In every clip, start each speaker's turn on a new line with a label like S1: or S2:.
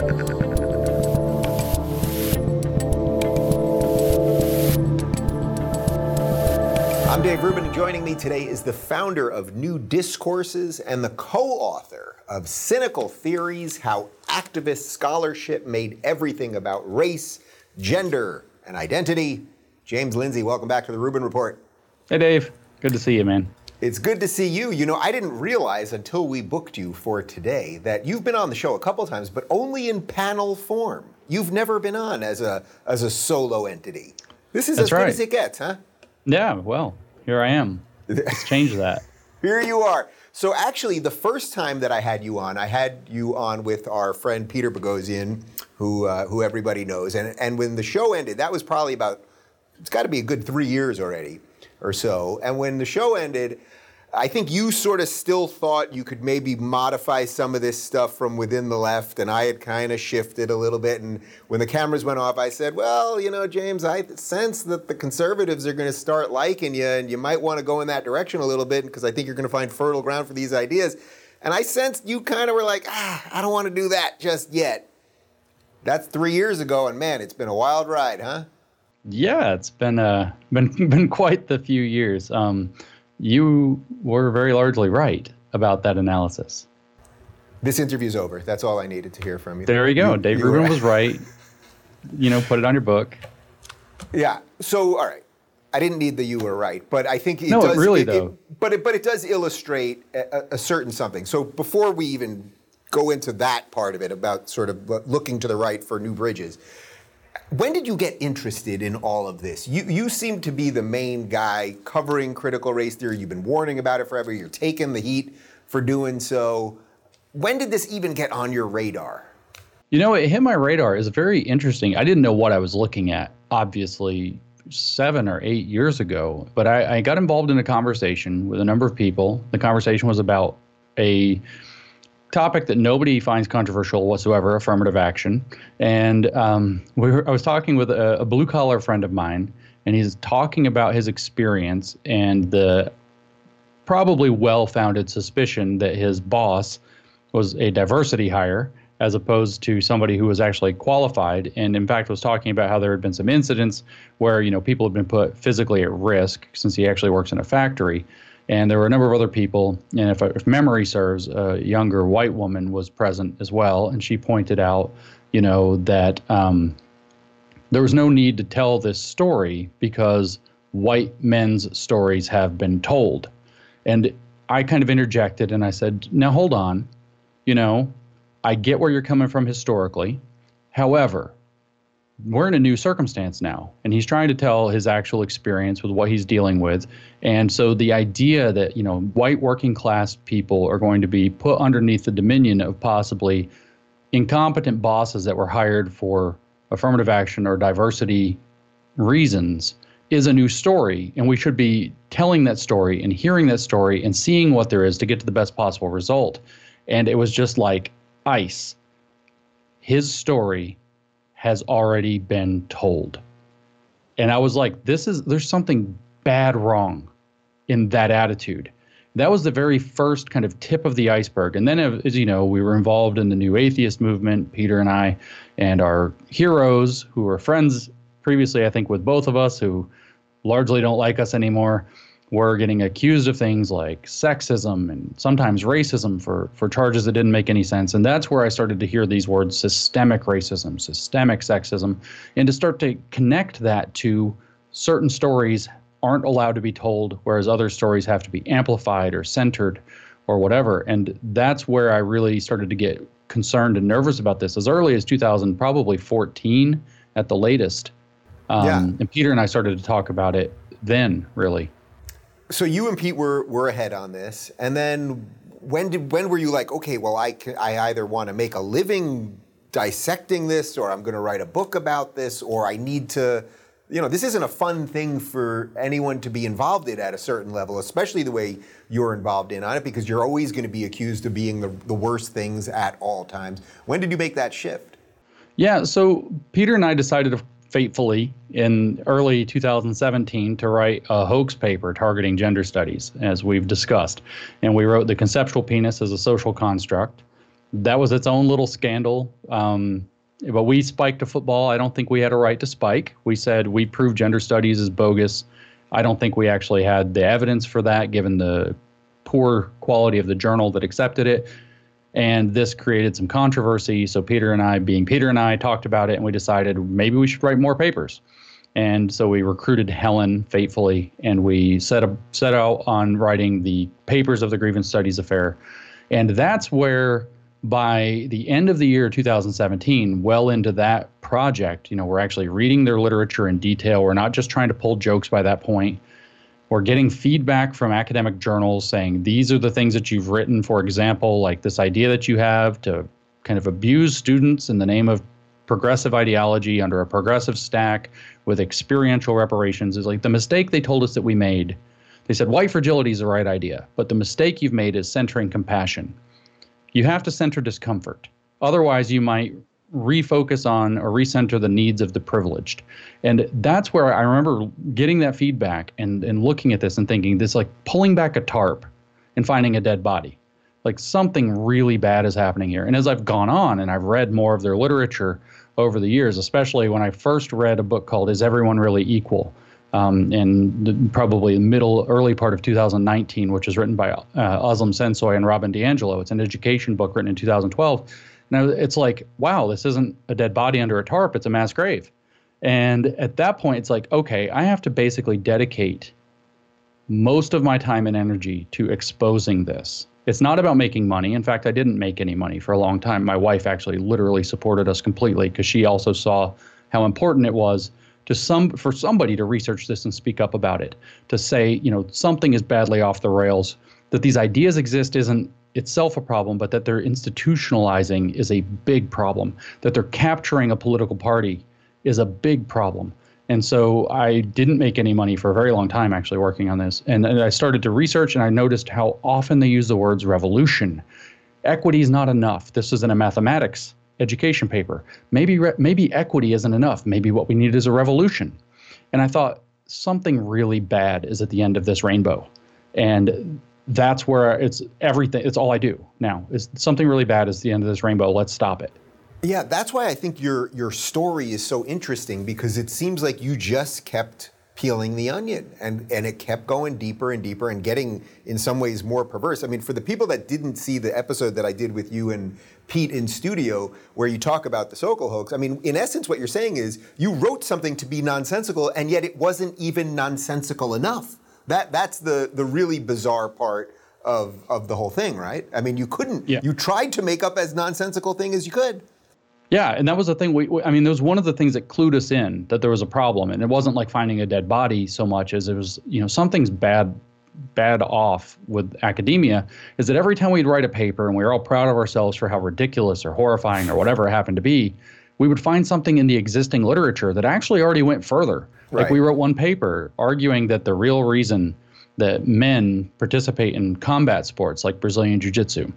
S1: I'm Dave Rubin, and joining me today is the founder of New Discourses and the co author of Cynical Theories How Activist Scholarship Made Everything About Race, Gender, and Identity. James Lindsay, welcome back to the Rubin Report.
S2: Hey, Dave. Good to see you, man.
S1: It's good to see you. You know, I didn't realize until we booked you for today that you've been on the show a couple times, but only in panel form. You've never been on as a as a solo entity. This is
S2: That's
S1: as good as it gets, huh?
S2: Yeah, well, here I am. Let's change that.
S1: Here you are. So actually, the first time that I had you on, I had you on with our friend Peter Boghossian, who uh, who everybody knows, and and when the show ended, that was probably about it's got to be a good three years already or so. And when the show ended, I think you sort of still thought you could maybe modify some of this stuff from within the left, and I had kind of shifted a little bit. And when the cameras went off, I said, "Well, you know, James, I sense that the conservatives are going to start liking you, and you might want to go in that direction a little bit because I think you're going to find fertile ground for these ideas." And I sensed you kind of were like, "Ah, I don't want to do that just yet." That's three years ago, and man, it's been a wild ride, huh?
S2: Yeah, it's been uh been been quite the few years. Um, you were very largely right about that analysis.
S1: This interview's over. That's all I needed to hear from you.
S2: There you go. Dave
S1: you
S2: Rubin was right. You know, put it on your book.
S1: Yeah. So, all right. I didn't need the you were right, but I think it
S2: No, it
S1: does.
S2: really, though.
S1: but it, but it does illustrate a- a certain something. So before we even go into that part of it about sort of looking to the right for new bridges, when did you get interested in all of this? You you seem to be the main guy covering critical race theory. You've been warning about it forever. You're taking the heat for doing so. When did this even get on your radar?
S2: You know, it hit my radar. It's very interesting. I didn't know what I was looking at, obviously, seven or eight years ago. But I, I got involved in a conversation with a number of people. The conversation was about a topic that nobody finds controversial whatsoever affirmative action. And um, we were, I was talking with a, a blue collar friend of mine, and he's talking about his experience and the probably well founded suspicion that his boss was a diversity hire as opposed to somebody who was actually qualified and in fact was talking about how there had been some incidents where you know people had been put physically at risk since he actually works in a factory and there were a number of other people and if, if memory serves a younger white woman was present as well and she pointed out you know that um, there was no need to tell this story because white men's stories have been told and I kind of interjected and I said, now hold on. You know, I get where you're coming from historically. However, we're in a new circumstance now, and he's trying to tell his actual experience with what he's dealing with. And so the idea that, you know, white working class people are going to be put underneath the dominion of possibly incompetent bosses that were hired for affirmative action or diversity reasons is a new story. And we should be telling that story and hearing that story and seeing what there is to get to the best possible result. And it was just like ice. His story has already been told. And i was like this is there's something bad wrong in that attitude. That was the very first kind of tip of the iceberg. And then as you know we were involved in the new atheist movement peter and i and our heroes who were friends previously i think with both of us who largely don't like us anymore were getting accused of things like sexism and sometimes racism for, for charges that didn't make any sense. And that's where I started to hear these words systemic racism, systemic sexism, and to start to connect that to certain stories aren't allowed to be told, whereas other stories have to be amplified or centered or whatever. And that's where I really started to get concerned and nervous about this as early as 2000, probably 14 at the latest. Um,
S1: Yeah.
S2: And Peter and I started to talk about it then, really.
S1: So you and Pete were were ahead on this, and then when did when were you like, okay, well, I can, I either want to make a living dissecting this, or I'm going to write a book about this, or I need to, you know, this isn't a fun thing for anyone to be involved in at a certain level, especially the way you're involved in on it, because you're always going to be accused of being the, the worst things at all times. When did you make that shift?
S2: Yeah, so Peter and I decided fatefully in early 2017 to write a hoax paper targeting gender studies, as we've discussed. And we wrote The Conceptual Penis as a Social Construct. that was its own little scandal. Um, but we spiked a football. I don't think we had a right to spike. We said we proved gender studies is bogus. I don't think we actually had the evidence for that, given the poor quality of the journal that accepted it. And this created some controversy. So Peter and I, being Peter and I, talked about it, and we decided maybe we should write more papers. And so we recruited Helen faithfully, and we set a, set out on writing the papers of the Grievance Studies Affair. And that's where by the end of the year 2017, well into that project, you know, we're actually reading their literature in detail. We're not just trying to pull jokes by that point. We're getting feedback from academic journals saying these are the things that you've written. For example, like this idea that you have to kind of abuse students in the name of progressive ideology under a progressive stack with experiential reparations is like the mistake they told us that we made. They said white fragility is the right idea, but the mistake you've made is centering compassion you have to center discomfort. Otherwise, you might refocus on or recenter the needs of the privileged. And that's where I remember getting that feedback and, and looking at this and thinking this like pulling back a tarp and finding a dead body. Like something really bad is happening here. And as I've gone on and I've read more of their literature over the years, especially when I first read a book called Is Everyone Really Equal? um, in the, probably the middle, early part of 2019, which was written by uh, Özlem Şensoy and Robin DiAngelo. It's an education book written in 2012. Now it's like, wow, this isn't a dead body under a tarp; it's a mass grave. And at that point, it's like, okay, I have to basically dedicate most of my time and energy to exposing this. It's not about making money. In fact, I didn't make any money for a long time. My wife actually literally supported us completely because she also saw how important it was to some for somebody to research this and speak up about it to say you know something is badly off the rails that these ideas exist isn't itself a problem but that they're institutionalizing is a big problem that they're capturing a political party is a big problem and so I didn't make any money for a very long time actually working on this. And, and I started to research and I noticed how often they use the words revolution. Equity is not enough. This is in a mathematics education paper. Maybe maybe equity isn't enough. Maybe what we need is a revolution. And I thought something really bad is at the end of this rainbow, and that's where it's everything. It's all I do now. Is something really bad is the end of this rainbow. Let's stop it.
S1: Yeah, that's why I think your your story is so interesting because it seems like you just kept peeling the onion and and it kept going deeper and deeper and getting in some ways more perverse i mean for the people that didn't see the episode that i did with you and pete in studio where you talk about the Sokal hoax i mean in essence what you're saying is you wrote something to be nonsensical and yet it wasn't even nonsensical enough that that's the the really bizarre part of of the whole thing right i mean you couldn't yeah. you tried to make up as nonsensical thing as you could
S2: yeah, and that was the thing. We, we, I mean, there was one of the things that clued us in that there was a problem, and it wasn't like finding a dead body so much as it was, you know, something's bad, bad off with academia. Is that every time we'd write a paper and we were all proud of ourselves for how ridiculous or horrifying or whatever it happened to be, we would find something in the existing literature that actually already went further. Right. Like we wrote one paper arguing that the real reason that men participate in combat sports like Brazilian Jiu Jitsu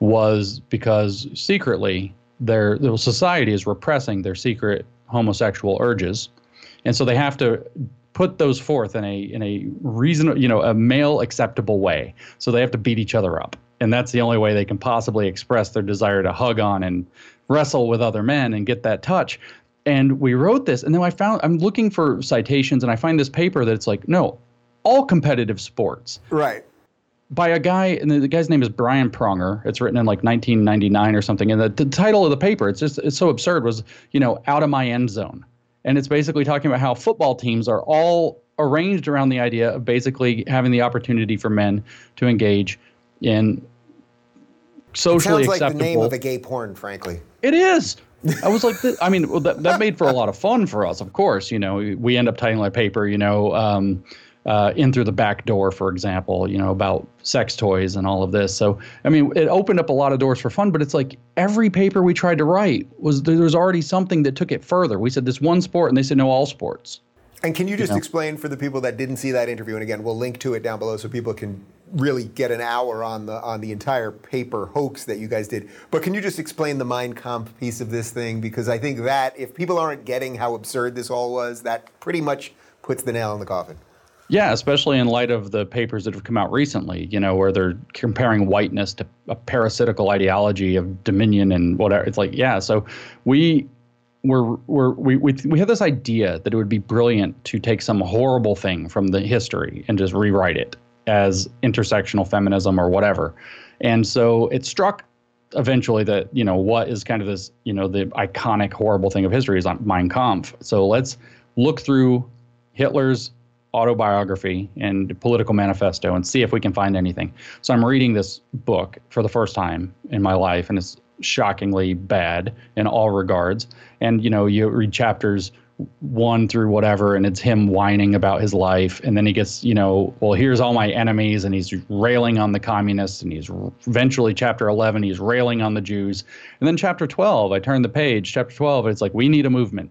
S2: was because secretly their, their society is repressing their secret homosexual urges, and so they have to put those forth in a in a reasonable, you know, a male acceptable way. So they have to beat each other up, and that's the only way they can possibly express their desire to hug on and wrestle with other men and get that touch. And we wrote this, and then I found I'm looking for citations, and I find this paper that it's like, no, all competitive sports,
S1: right,
S2: by a guy, and the, guy's name is Brian Pronger. It's written in like 1999 or something. And the, the title of the paper, it's just it's so absurd, was you know out of my end zone, and it's basically talking about how football teams are all arranged around the idea of basically having the opportunity for men to engage in socially
S1: it sounds
S2: acceptable.
S1: like the name of a gay porn, frankly.
S2: It is. I was like, I mean, well, that, that made for a lot of fun for us, of course. You know, we end up titling a paper, you know, um, uh, in through the back door, for example, you know, about sex toys and all of this. So, I mean, it opened up a lot of doors for fun, but it's like every paper we tried to write was there was already something that took it further. We said this one sport, and they said no, all sports.
S1: And can you just you know? explain for the people that didn't see that interview? And again, we'll link to it down below so people can really get an hour on the on the entire paper hoax that you guys did. But can you just explain the Mein Kampf piece of this thing? Because I think that if people aren't getting how absurd this all was, that pretty much puts the nail in the coffin.
S2: Yeah, especially in light of the papers that have come out recently, you know, where they're comparing whiteness to a parasitical ideology of dominion and whatever. It's like, yeah, so we we're, we're, we, we, we had this idea that it would be brilliant to take some horrible thing from the history and just rewrite it as intersectional feminism or whatever. And so it struck eventually that, you know, what is kind of this, you know, the iconic horrible thing of history is Mein Kampf. So let's look through Hitler's autobiography and political manifesto and see if we can find anything. So I'm reading this book for the first time in my life, and it's shockingly bad in all regards. And you know, you read chapters one through whatever, and it's him whining about his life, and then he gets, you know, well, here's all my enemies, and he's railing on the communists, and he's eventually chapter 11, he's railing on the Jews, and then chapter 12, I turn the page, chapter 12, it's like we need a movement.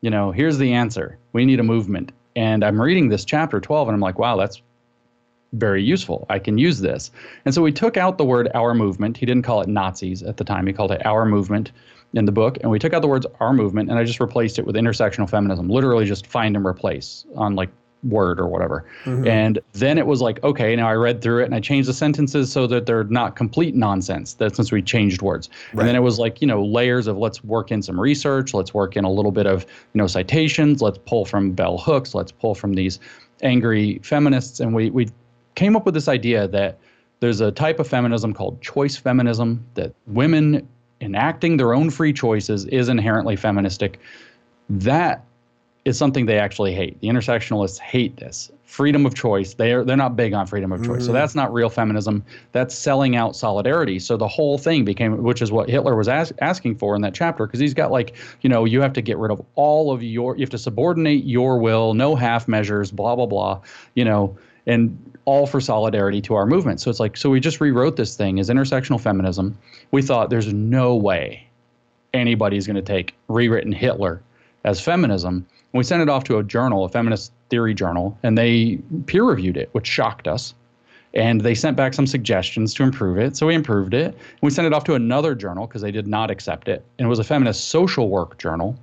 S2: You know, here's the answer: we need a movement. And I'm reading this chapter 12 and I'm like, wow, that's very useful. I can use this. And so we took out the word our movement. He didn't call it Nazis at the time, he called it our movement in the book. And we took out the words our movement and I just replaced it with intersectional feminism, literally just find and replace on like word or whatever. Mm-hmm. And then it was like, okay, now I read through it and I changed the sentences so that they're not complete nonsense. That since we changed words. Right. And then it was like, you know, layers of let's work in some research, let's work in a little bit of, you know, citations, let's pull from bell hooks, let's pull from these angry feminists. And we we came up with this idea that there's a type of feminism called choice feminism that women enacting their own free choices is inherently feministic. That is something they actually hate. The intersectionalists hate this freedom of choice. They are they're not big on freedom of choice. Mm-hmm. So that's not real feminism. That's selling out solidarity. So the whole thing became, which is what Hitler was as, asking for in that chapter, because he's got like, you know, you have to get rid of all of your, you have to subordinate your will, no half measures, blah blah blah, you know, and all for solidarity to our movement. So it's like, so we just rewrote this thing as intersectional feminism. We thought there's no way anybody's going to take rewritten Hitler as feminism we sent it off to a journal, a feminist theory journal, and they peer reviewed it, which shocked us. And they sent back some suggestions to improve it. So we improved it. And we sent it off to another journal because they did not accept it. And it was a feminist social work journal.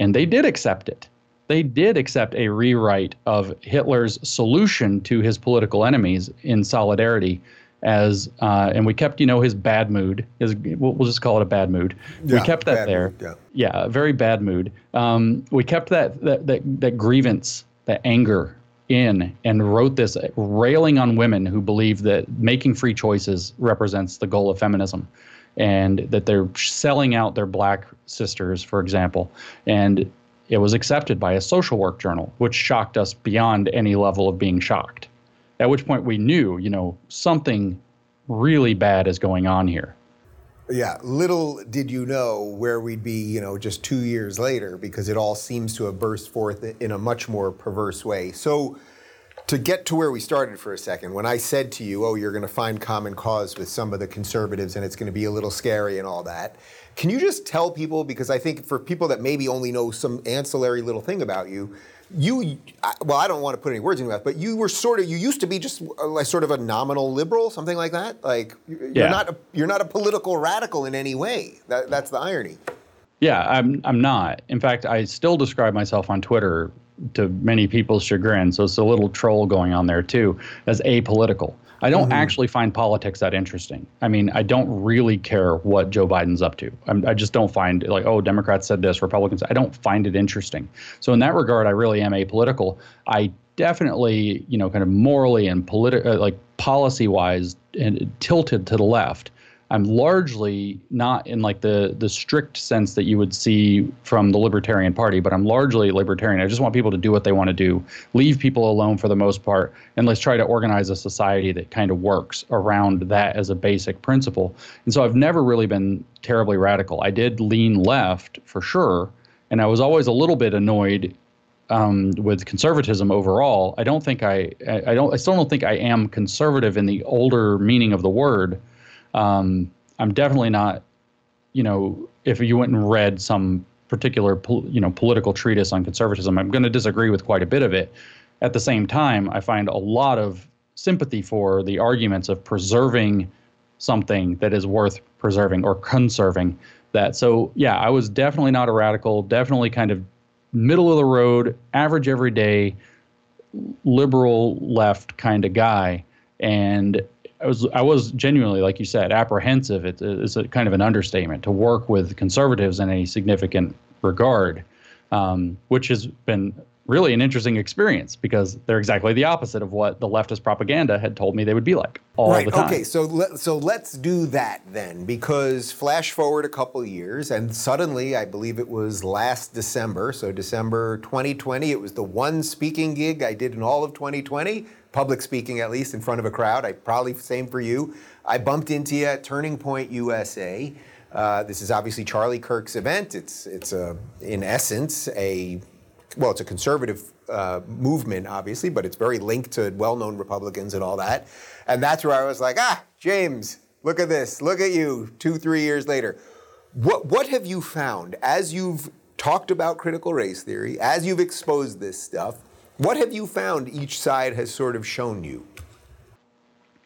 S2: And they did accept it. They did accept a rewrite of Hitler's solution to his political enemies in solidarity as uh, and we kept you know his bad mood his we'll, we'll just call it a bad mood. Yeah, we kept that there.
S1: mood,
S2: yeah. yeah very bad mood. Um, we kept that, that that that grievance that anger in and wrote this railing on women who believe that making free choices represents the goal of feminism and that they're selling out their black sisters for example. And it was accepted by a social work journal which shocked us beyond any level of being shocked at which point we knew, you know, something really bad is going on here.
S1: Yeah, little did you know where we'd be, you know, just two years later, because it all seems to have burst forth in a much more perverse way. So, to get to where we started for a second, when I said to you, oh, you're going to find common cause with some of the conservatives and it's going to be a little scary and all that, can you just tell people, because I think for people that maybe only know some ancillary little thing about you, you well i don't want to put any words in your mouth but you were sort of you used to be just uh, like sort of a nominal liberal something like that? Like you're yeah. not a, you're not a political radical in any way. That, that's the irony.
S2: Yeah i'm i'm not. In fact i still describe myself on twitter to many people's chagrin so it's a little troll going on there too as apolitical I don't mm-hmm. actually find politics that interesting. I mean, I don't really care what Joe Biden's up to. I'm, i just don't find like, oh, Democrats said this, Republicans. I don't find it interesting. So in that regard, I really am apolitical. I definitely, you know, kind of morally and politi- uh, like policy wise, and tilted to the left. I'm largely not in like the the strict sense that you would see from the Libertarian Party, but I'm largely libertarian. I just want people to do what they want to do, leave people alone for the most part, and let's try to organize a society that kind of works around that as a basic principle. And so I've never really been terribly radical. I did lean left for sure, and I was always a little bit annoyed um, with conservatism overall. I don't think I, I don't I still don't think I am conservative in the older meaning of the word um, I'm definitely not, you know, if you went and read some particular, you know, political treatise on conservatism, I'm going to disagree with quite a bit of it. At the same time, I find a lot of sympathy for the arguments of preserving something that is worth preserving or conserving that. So, yeah, I was definitely not a radical, definitely kind of middle of the road, average every day, liberal left kind of guy, and I was I was genuinely, like you said, apprehensive. It, it's a kind of an understatement to work with conservatives in a significant regard, um, which has been really an interesting experience because they're exactly the opposite of what the leftist propaganda had told me they would be like all
S1: right,
S2: the time.
S1: Okay, so let, so let's do that then because flash forward a couple years and suddenly I believe it was last December, so December 2020, it was the one speaking gig I did in all of 2020, public speaking at least in front of a crowd. I probably same for you. I bumped into you at Turning Point USA. Uh, this is obviously Charlie Kirk's event. It's it's a in essence a well, it's a conservative uh, movement, obviously, but it's very linked to well-known Republicans and all that. And that's where I was like, ah, James, look at this, look at you, two, three years later. What what have you found as you've talked about critical race theory, as you've exposed this stuff? What have you found each side has sort of shown you?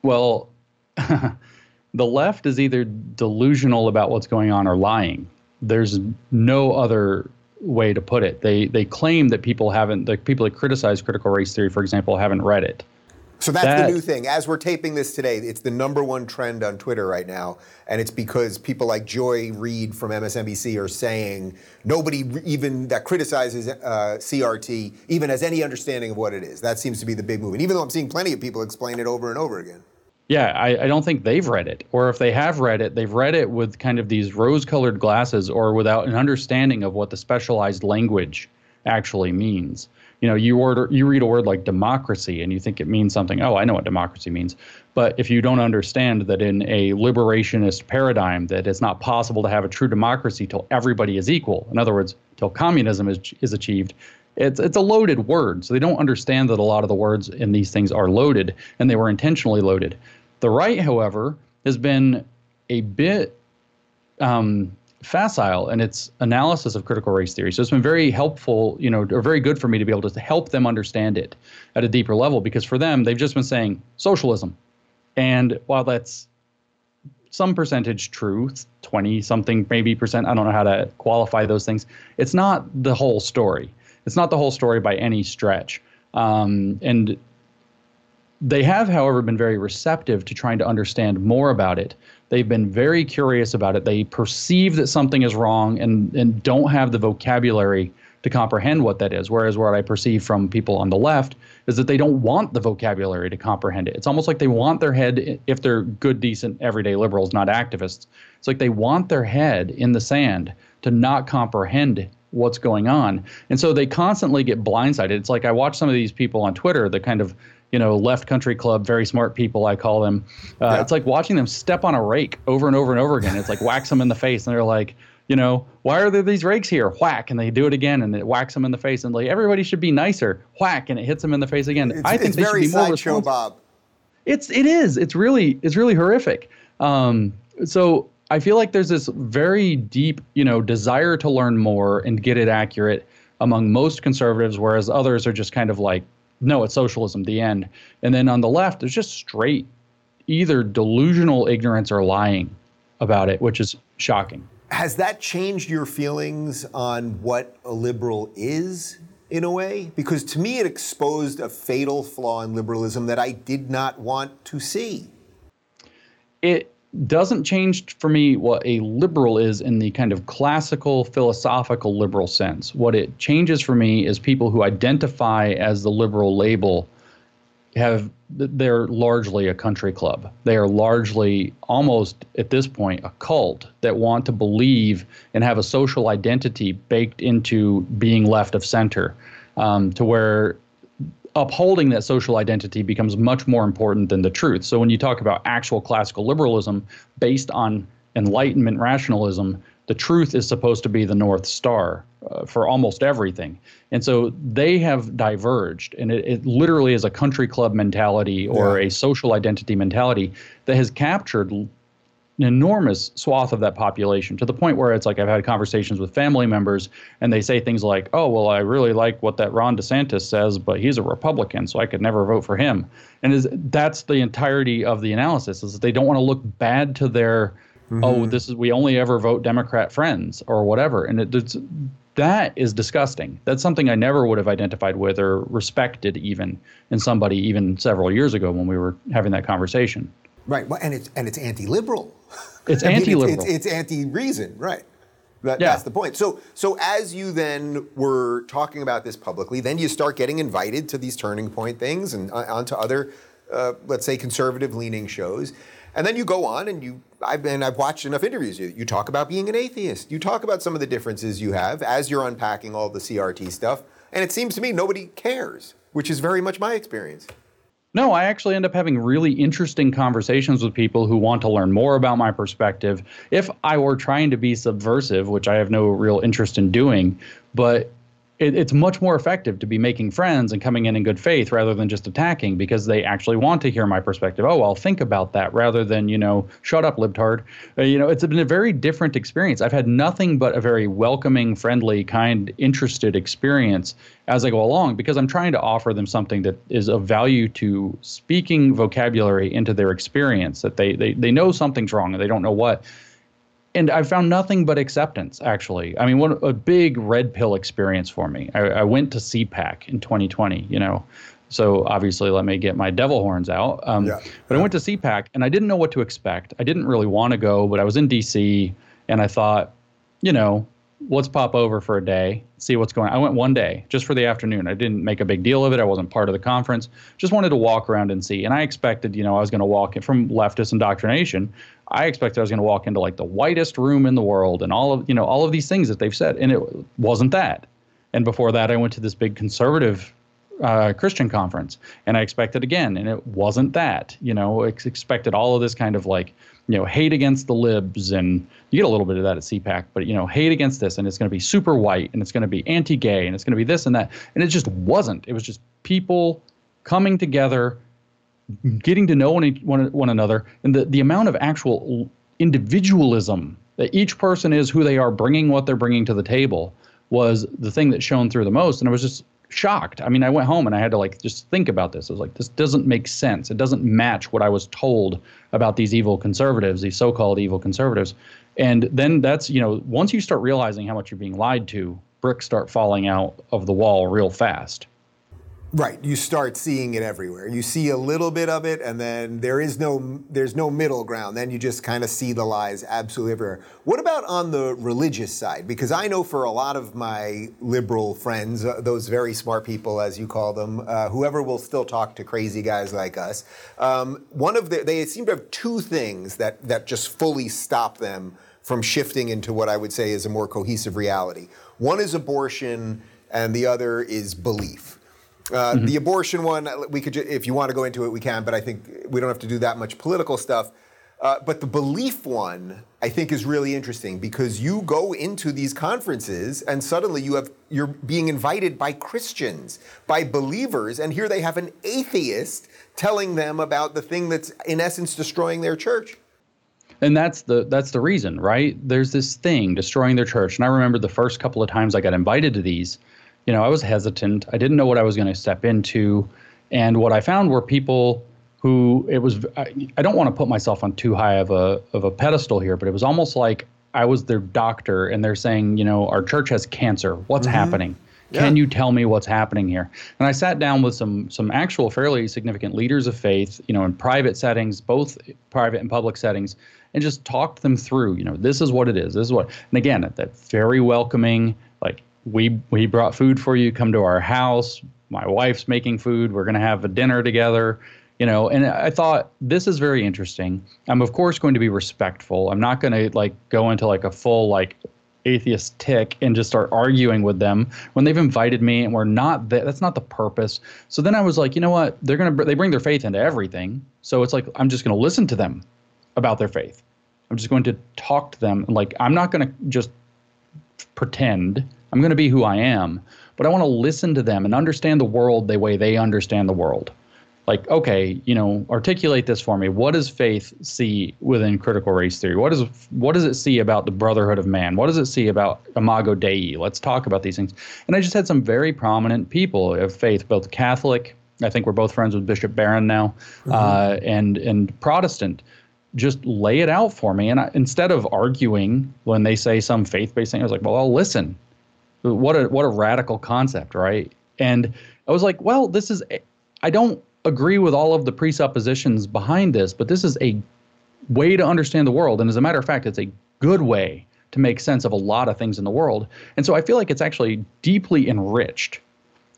S2: Well, the left is either delusional about what's going on or lying. There's no other way to put it. They they claim that people haven't the people that criticize critical race theory, for example, haven't read it.
S1: So that's that, the new thing. As we're taping this today, it's the number one trend on Twitter right now, and it's because people like Joy Reid from MSNBC are saying nobody even that criticizes uh, CRT even has any understanding of what it is. That seems to be the big movement. Even though I'm seeing plenty of people explain it over and over again.
S2: Yeah, I, I, don't think they've read it. Or if they have read it, they've read it with kind of these rose colored glasses or without an understanding of what the specialized language actually means. You know, you order you read a word like democracy and you think it means something. Oh, I know what democracy means. But if you don't understand that in a liberationist paradigm that it's not possible to have a true democracy till everybody is equal. In other words, till communism is is achieved, it's it's a loaded word. So they don't understand that a lot of the words in these things are loaded and they were intentionally loaded. The right, however, has been a bit um, facile in its analysis of critical race theory. So it's been very helpful, you know, or very good for me to be able to help them understand it at a deeper level because for them, they've just been saying socialism. And while that's some percentage truth, 20 something maybe percent, I don't know how to qualify those things, it's not the whole story. It's not the whole story by any stretch. Um, and they have, however, been very receptive to trying to understand more about it. They've been very curious about it. They perceive that something is wrong and, and don't have the vocabulary to comprehend what that is. Whereas what I perceive from people on the left is that they don't want the vocabulary to comprehend it. It's almost like they want their head, if they're good, decent, everyday liberals, not activists, it's like they want their head in the sand to not comprehend what's going on. And so they constantly get blindsided. It's like I watch some of these people on Twitter, the kind of you know, left country club, very smart people, I call them. Uh, yeah. It's like watching them step on a rake over and over and over again. It's like whacks them in the face, and they're like, you know, why are there these rakes here? Whack, and they do it again, and it whacks them in the face, and like everybody should be nicer. Whack, and it hits them in the face again.
S1: It's,
S2: I think
S1: it's
S2: they
S1: very
S2: should be more
S1: sideshow Bob.
S2: It's it is. It's really it's really horrific. Um, so I feel like there's this very deep, you know, desire to learn more and get it accurate among most conservatives, whereas others are just kind of like no, it's socialism, the end. And then on the left, there's just straight either delusional ignorance or lying about it, which is shocking.
S1: Has that changed your feelings on what a liberal is in a way? Because to me, it exposed a fatal flaw in liberalism that I did not want to see.
S2: It doesn't change for me what a liberal is in the kind of classical philosophical liberal sense. What it changes for me is people who identify as the liberal label have they're largely a country club. They are largely almost at this point a cult that want to believe and have a social identity baked into being left of center, um, to where upholding that social identity becomes much more important than the truth. So when you talk about actual classical liberalism based on Enlightenment rationalism, the truth is supposed to be the North Star uh, for almost everything. And so they have diverged, and it, it literally is a country club mentality or yeah. a social identity mentality that has captured an enormous swath of that population to the point where it's like I've had conversations with family members and they say things like, "Oh, well, I really like what that Ron DeSantis says, but he's a Republican, so I could never vote for him." And is that's the entirety of the analysis is that they don't want to look bad to their mm-hmm. oh, this is we only ever vote Democrat friends or whatever, and it, it's that is disgusting. That's something I never would have identified with or respected even in somebody even several years ago when we were having that conversation.
S1: Right. Well, and it's and it's anti-liberal.
S2: It's anti-liberal.
S1: It's, it's, it's, anti-reason. Right. That, yeah. That's the point. So so as you then were talking about this publicly, then you start getting invited to these turning point things and uh, onto other, uh, let's say, conservative-leaning shows. And then you go on and you, I've been, I've watched enough interviews. You, you talk about being an atheist. You talk about some of the differences you have as you're unpacking all the CRT stuff. And it seems to me nobody cares, which is very much my experience.
S2: No, I actually end up having really interesting conversations with people who want to learn more about my perspective. If I were trying to be subversive, which I have no real interest in doing, but it, it's much more effective to be making friends and coming in in good faith rather than just attacking because they actually want to hear my perspective. Oh, I'll think about that rather than, you know, shut up, libtard. Uh, you know, it's been a very different experience. I've had nothing but a very welcoming, friendly, kind, interested experience as I go along because I'm trying to offer them something that is of value to speaking vocabulary into their experience that they, they, they know something's wrong and they don't know what and I found nothing but acceptance. Actually, I mean, what a big red pill experience for me. I, I went to CPAC in 2020. You know, so obviously let me get my devil horns out. Um, yeah. But I went to CPAC and I didn't know what to expect. I didn't really want to go, but I was in DC and I thought, you know, let's pop over for a day, see what's going on. I went one day just for the afternoon. I didn't make a big deal of it. I wasn't part of the conference. Just wanted to walk around and see. And I expected, you know, I was going to walk in from leftist indoctrination. I expected I was going to walk into like the whitest room in the world and all of, you know, all of these things that they've said. And it wasn't that. And before that, I went to this big conservative uh, Christian conference and I expected again. And it wasn't that, you know, ex- expected all of this kind of like, you know, hate against the libs, and you get a little bit of that at CPAC, but you know, hate against this, and it's going to be super white, and it's going to be anti-gay, and it's going to be this and that, and it just wasn't. It was just people coming together, getting to know one one, one another, and the the amount of actual individualism that each person is who they are, bringing what they're bringing to the table, was the thing that shone through the most, and it was just shocked. I mean, I went home and I had to like just think about this. I was like, this doesn't make sense. It doesn't match what I was told about these evil conservatives, these so-called evil conservatives. And then that's, you know, once you start realizing how much you're being lied to, bricks start falling out of the wall real fast.
S1: Right, you start seeing it everywhere. You see a little bit of it, and then there is no there's no middle ground. Then you just kind of see the lies absolutely everywhere. What about on the religious side? Because I know for a lot of my liberal friends, uh, those very smart people, as you call them, uh, whoever will still talk to crazy guys like us, um, one of the they seem to have two things that that just fully stop them from shifting into what I would say is a more cohesive reality. One is abortion, and the other is belief. Uh, mm-hmm. The abortion one, we could, if you want to go into it, we can, but I think we don't have to do that much political stuff. Uh, but the belief one, I think, is really interesting because you go into these conferences and suddenly you have you're being invited by Christians, by believers, and here they have an atheist telling them about the thing that's in essence destroying their church.
S2: And that's the that's the reason, right? There's this thing destroying their church, and I remember the first couple of times I got invited to these you know, I was hesitant. I didn't know what I was going to step into. And what I found were people who it was I, I don't want to put myself on too high of a of a pedestal here, but it was almost like I was their doctor and they're saying, you know, our church has cancer. What's mm-hmm. happening? Yeah. Can you tell me what's happening here? And I sat down with some some actual fairly significant leaders of faith, you know, in private settings, both private and public settings, and just talked them through, you know, this is what it is. This is what and again, that very welcoming, we we brought food for you. Come to our house. My wife's making food. We're going to have a dinner together. You know, and I thought this is very interesting. I'm of course going to be respectful. I'm not going to like go into like a full like atheist tick and just start arguing with them when they've invited me and we're not that that's not the purpose so then i was like you know what they're gonna they bring their faith into everything so it's like i'm just gonna listen to them about their faith i'm just going to talk to them like i'm not gonna just pretend I'm going to be who I am, but I want to listen to them and understand the world the way they understand the world. Like, okay, you know, articulate this for me. What does faith see within critical race theory? What does what does it see about the brotherhood of man? What does it see about imago Dei? Let's talk about these things. And I just had some very prominent people of faith, both Catholic. I think we're both friends with Bishop Barron now, mm-hmm. uh, and and Protestant just lay it out for me. And I, instead of arguing when they say some faith-based thing, I was like, well, I'll listen. What a what a radical concept, right? And I was like, well, this is I don't agree with all of the presuppositions behind this, but this is a way to understand the world. And as a matter of fact, it's a good way to make sense of a lot of things in the world. And so I feel like it's actually deeply enriched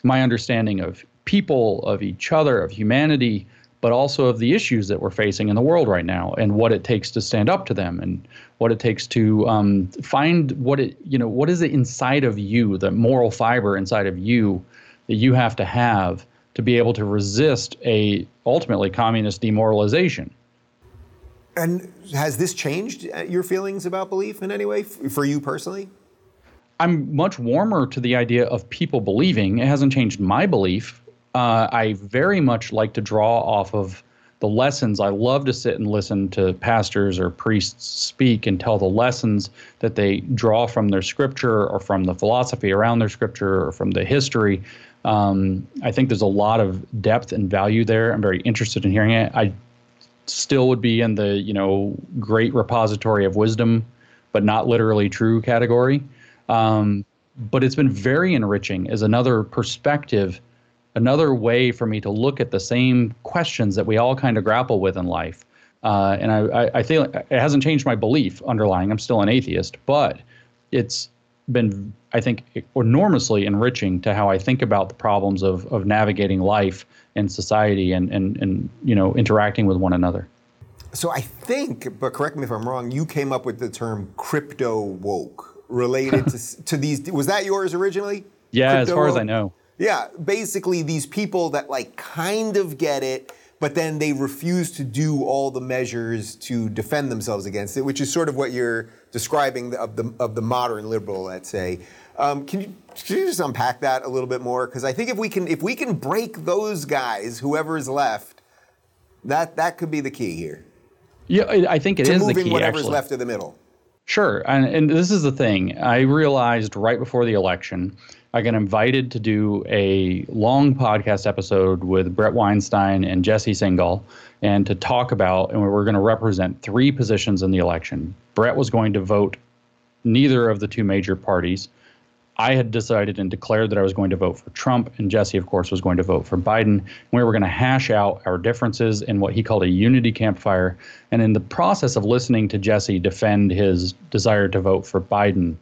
S2: my understanding of people, of each other, of humanity, but also of the issues that we're facing in the world right now and what it takes to stand up to them and what it takes to um, find what it you know what is it inside of you the moral fiber inside of you that you have to have to be able to resist a ultimately communist demoralization.
S1: And has this changed uh, your feelings about belief in any way for you personally?
S2: I'm much warmer to the idea of people believing. It hasn't changed my belief uh, I very much like to draw off of the lessons. I love to sit and listen to pastors or priests speak and tell the lessons that they draw from their scripture or from the philosophy around their scripture or from the history. Um, I think there's a lot of depth and value there. I'm very interested in hearing it. I still would be in the you know great repository of wisdom, but not literally true category. Um, but it's been very enriching as another perspective another way for me to look at the same questions that we all kind of grapple with in life. Uh, and I, I feel it hasn't changed my belief underlying. I'm still an atheist, but it's been, I think, enormously enriching to how I think about the problems of, of navigating life and society and, and, and you know interacting with one another.
S1: So I think, but correct me if I'm wrong, you came up with the term crypto woke related to, to these. Was that yours originally?
S2: Yeah, crypto as far woke? as I know.
S1: Yeah, basically these people that like kind of get it, but then they refuse to do all the measures to defend themselves against it, which is sort of what you're describing of the of the modern liberal, let's say. Um, can you can you just unpack that a little bit more? Because I think if we can if we can break those guys, whoever is left, that that could be the key here.
S2: Yeah, I think it
S1: to
S2: is
S1: moving
S2: the key.
S1: whatever's
S2: actually.
S1: left of the middle.
S2: Sure, and, and this is the thing. I realized right before the election I got invited to do a long podcast episode with Bret Weinstein and Jesse Singal and to talk about, and we were going to represent three positions in the election. Bret was going to vote neither of the two major parties. I had decided and declared that I was going to vote for Trump, and Jesse, of course, was going to vote for Biden. We were going to hash out our differences in what he called a unity campfire. And in the process of listening to Jesse defend his desire to vote for Biden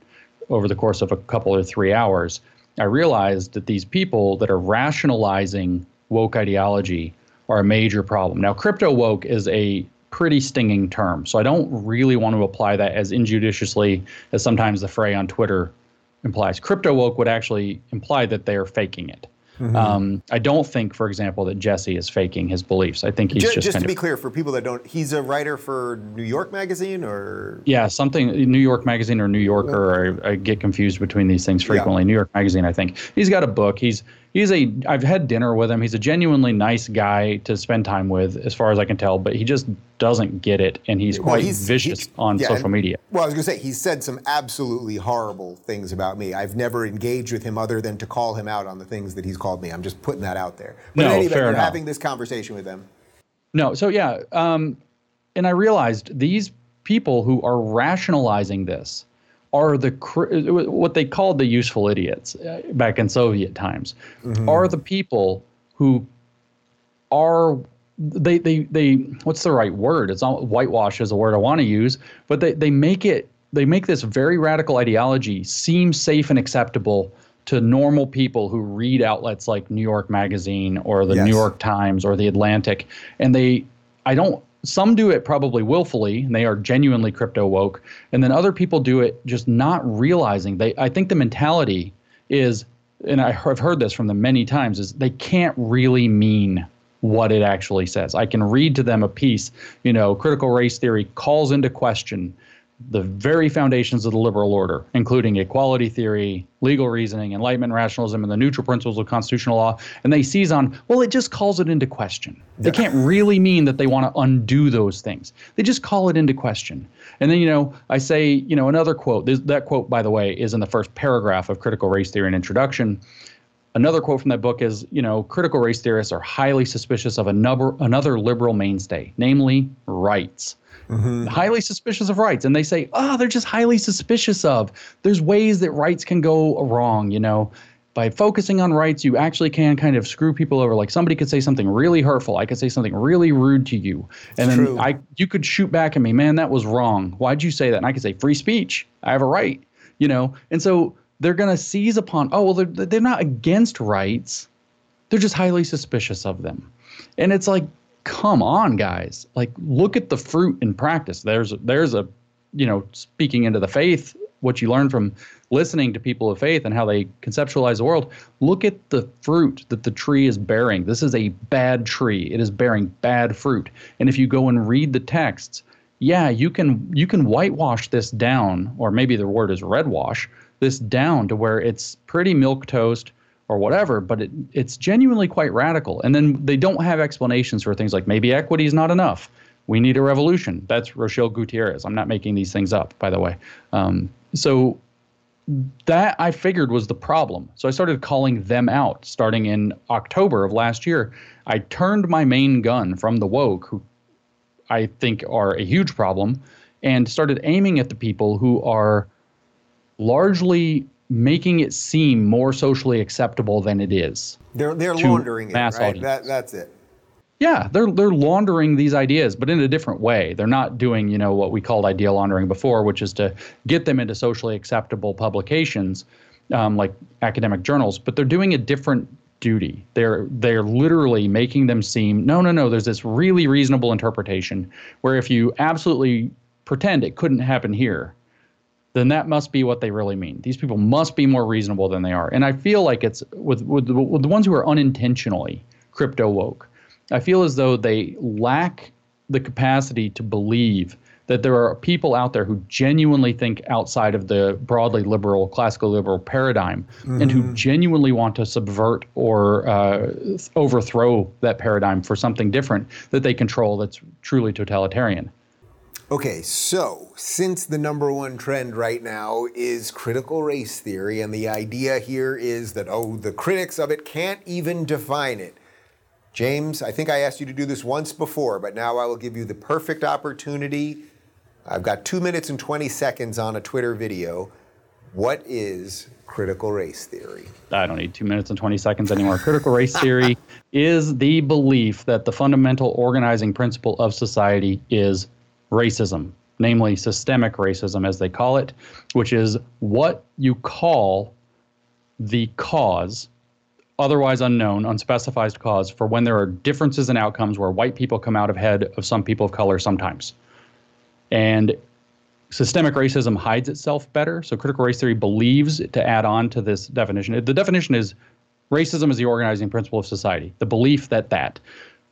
S2: over the course of a couple or three hours, I realized that these people that are rationalizing woke ideology are a major problem. Now, crypto woke is a pretty stinging term, so I don't really want to apply that as injudiciously as sometimes the fray on Twitter implies. Crypto woke would actually imply that they are faking it. Mm-hmm. Um, I don't think, for example, that Jesse is faking his beliefs. I think he's just,
S1: just,
S2: just
S1: to be clear for people that don't. He's a writer for New York Magazine, or
S2: yeah, something New York Magazine or New Yorker. I, I get confused between these things frequently. Yeah. New York Magazine, I think he's got a book. He's he's a I've had dinner with him. He's a genuinely nice guy to spend time with, as far as I can tell. But he just doesn't get it, and he's quite well, he's, vicious he, on yeah, social and, media.
S1: Well, I was going to say he said some absolutely horrible things about me. I've never engaged with him other than to call him out on the things that he's called me. I'm just putting that out there. But
S2: no,
S1: in any event,
S2: fair
S1: you're
S2: enough.
S1: having this conversation with him.
S2: No, so yeah, um, and I realized these people who are rationalizing this are the what they called the useful idiots uh, back in Soviet times mm-hmm. are the people who are they they they what's the right word it's not whitewash is a word I want to use but they they make it they make this very radical ideology seem safe and acceptable to normal people who read outlets like New York Magazine or the yes. New York Times or the Atlantic and they I don't some do it probably willfully and they are genuinely crypto woke. And then other people do it just not realizing. They i think the mentality is and i've heard this from them many times is they can't really mean what it actually says. I can read to them a piece you know critical race theory calls into question the very foundations of the liberal order, including equality theory, legal reasoning, enlightenment rationalism, and the neutral principles of constitutional law. And they seize on, well, it just calls it into question. They can't really mean that they want to undo those things. They just call it into question. And then, you know, I say, you know, another quote, this, that quote, by the way, is in the first paragraph of Critical Race Theory and Introduction. Another quote from that book is, you know, critical race theorists are highly suspicious of another another liberal mainstay, namely rights. Mm-hmm. Highly suspicious of rights, and they say, oh, they're just highly suspicious of. There's ways that rights can go wrong, you know by focusing on rights, you actually can kind of screw people over. Like somebody could say something really hurtful. I could say something really rude to you. And then True. I you could shoot back at me, man, that was wrong. Why'd you say that? And I could say, free speech. I have a right. You know? And so they're gonna seize upon, oh well, they're they're not against rights. They're just highly suspicious of them. And it's like, come on, guys. Like, look at the fruit in practice. There's there's a you know, speaking into the faith, what you learn from listening to people of faith and how they conceptualize the world, look at the fruit that the tree is bearing. This is a bad tree. It is bearing bad fruit. And if you go and read the texts, yeah, you can you can whitewash this down, or maybe the word is redwash this down to where it's pretty milk toast or whatever, but it, it's genuinely quite radical. And then they don't have explanations for things like maybe equity is not enough. We need a revolution. That's Rochelle Gutierrez. I'm not making these things up, by the way. Um, so that I figured was the problem. So I started calling them out starting in October of last year. I turned my main gun from the woke, who I think are a huge problem, and started aiming at the people who are largely making it seem more socially acceptable than it is.
S1: They're they're laundering it, right? That, that's it.
S2: Yeah, they're they're laundering these ideas, but in a different way. They're not doing, you know, what we called idea laundering before, which is to get them into socially acceptable publications, um, like academic journals. But they're doing a different duty. They're they're literally making them seem no, no, no. There's this really reasonable interpretation where if you absolutely pretend it couldn't happen here, then that must be what they really mean. These people must be more reasonable than they are. And I feel like it's with with the, with the ones who are unintentionally crypto woke I feel as though they lack the capacity to believe that there are people out there who genuinely think outside of the broadly liberal, classical liberal paradigm, mm-hmm. and who mm-hmm. genuinely want to subvert or uh, overthrow that paradigm for something different that they control that's truly totalitarian.
S1: Okay, so since the number one trend right now is critical race theory, and the idea here is that, oh, the critics of it can't even define it. James, I think I asked you to do this once before, but now I will give you the perfect opportunity. I've got two minutes and 20 seconds on a Twitter video. What is critical race theory?
S2: I don't need two minutes and 20 seconds anymore. Critical race theory is the belief that the fundamental organizing principle of society is racism, namely systemic racism, as they call it, which is what you call the cause otherwise unknown, unspecified cause for when there are differences in outcomes where white people come out ahead of some people of color sometimes. And systemic racism hides itself better. So critical race theory believes to add on to this definition. The definition is racism is the organizing principle of society, the belief that that.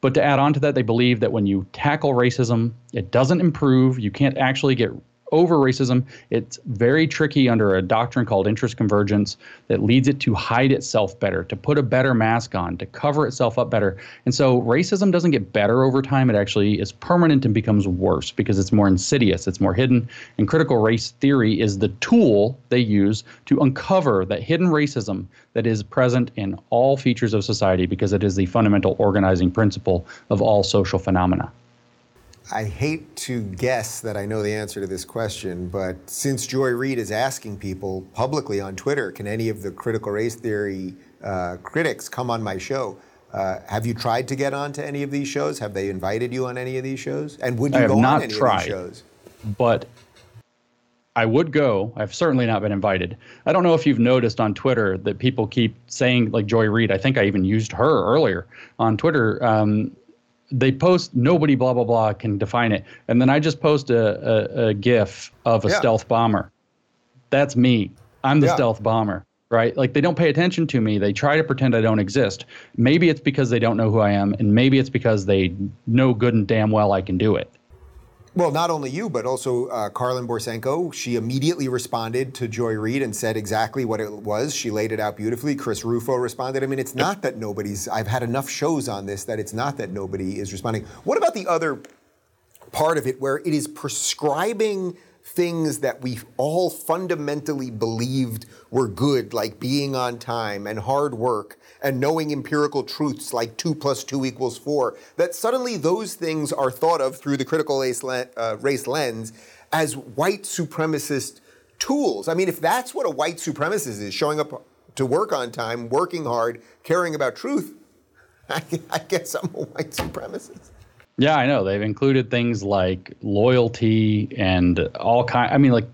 S2: But to add on to that, they believe that when you tackle racism, it doesn't improve. You can't actually get over racism. It's very tricky under a doctrine called interest convergence that leads it to hide itself better, to put a better mask on, to cover itself up better. And so racism doesn't get better over time. It actually is permanent and becomes worse because it's more insidious, it's more hidden. And critical race theory is the tool they use to uncover that hidden racism that is present in all features of society because it is the fundamental organizing principle of all social phenomena.
S1: I hate to guess that I know the answer to this question, but since Joy Reid is asking people publicly on Twitter, can any of the critical race theory uh, critics come on my show? Uh, have you tried to get on to any of these shows? Have they invited you on any of these shows? And would you
S2: I
S1: go
S2: on
S1: any
S2: tried,
S1: of these shows?
S2: But I would go. I've certainly not been invited. I don't know if you've noticed on Twitter that people keep saying, like Joy Reid, I think I even used her earlier on Twitter. Um, they post nobody blah blah blah can define it. And then i just post a, a, a gif of a yeah. stealth bomber. That's me. I'm the yeah. stealth bomber right? Like they don't pay attention to me. They try to pretend i don't exist. Maybe it's because they don't know who i am and maybe it's because they know good and damn well i can do it
S1: well, not only you, but also uh, Karlyn Borysenko. She immediately responded to Joy Reid and said exactly what it was. She laid it out beautifully. Chris Rufo responded. I mean, it's not that nobody's, I've had enough shows on this that it's not that nobody is responding. What about the other part of it where it is prescribing things that we all fundamentally believed were good, like being on time and hard work and knowing empirical truths like two plus two equals four, that suddenly those things are thought of through the critical race, uh, race lens as white supremacist tools. I mean, if that's what a white supremacist is, showing up to work on time, working hard, caring about truth, I, I guess I'm a white supremacist.
S2: Yeah, I know. They've included things like loyalty and all kind. I mean, like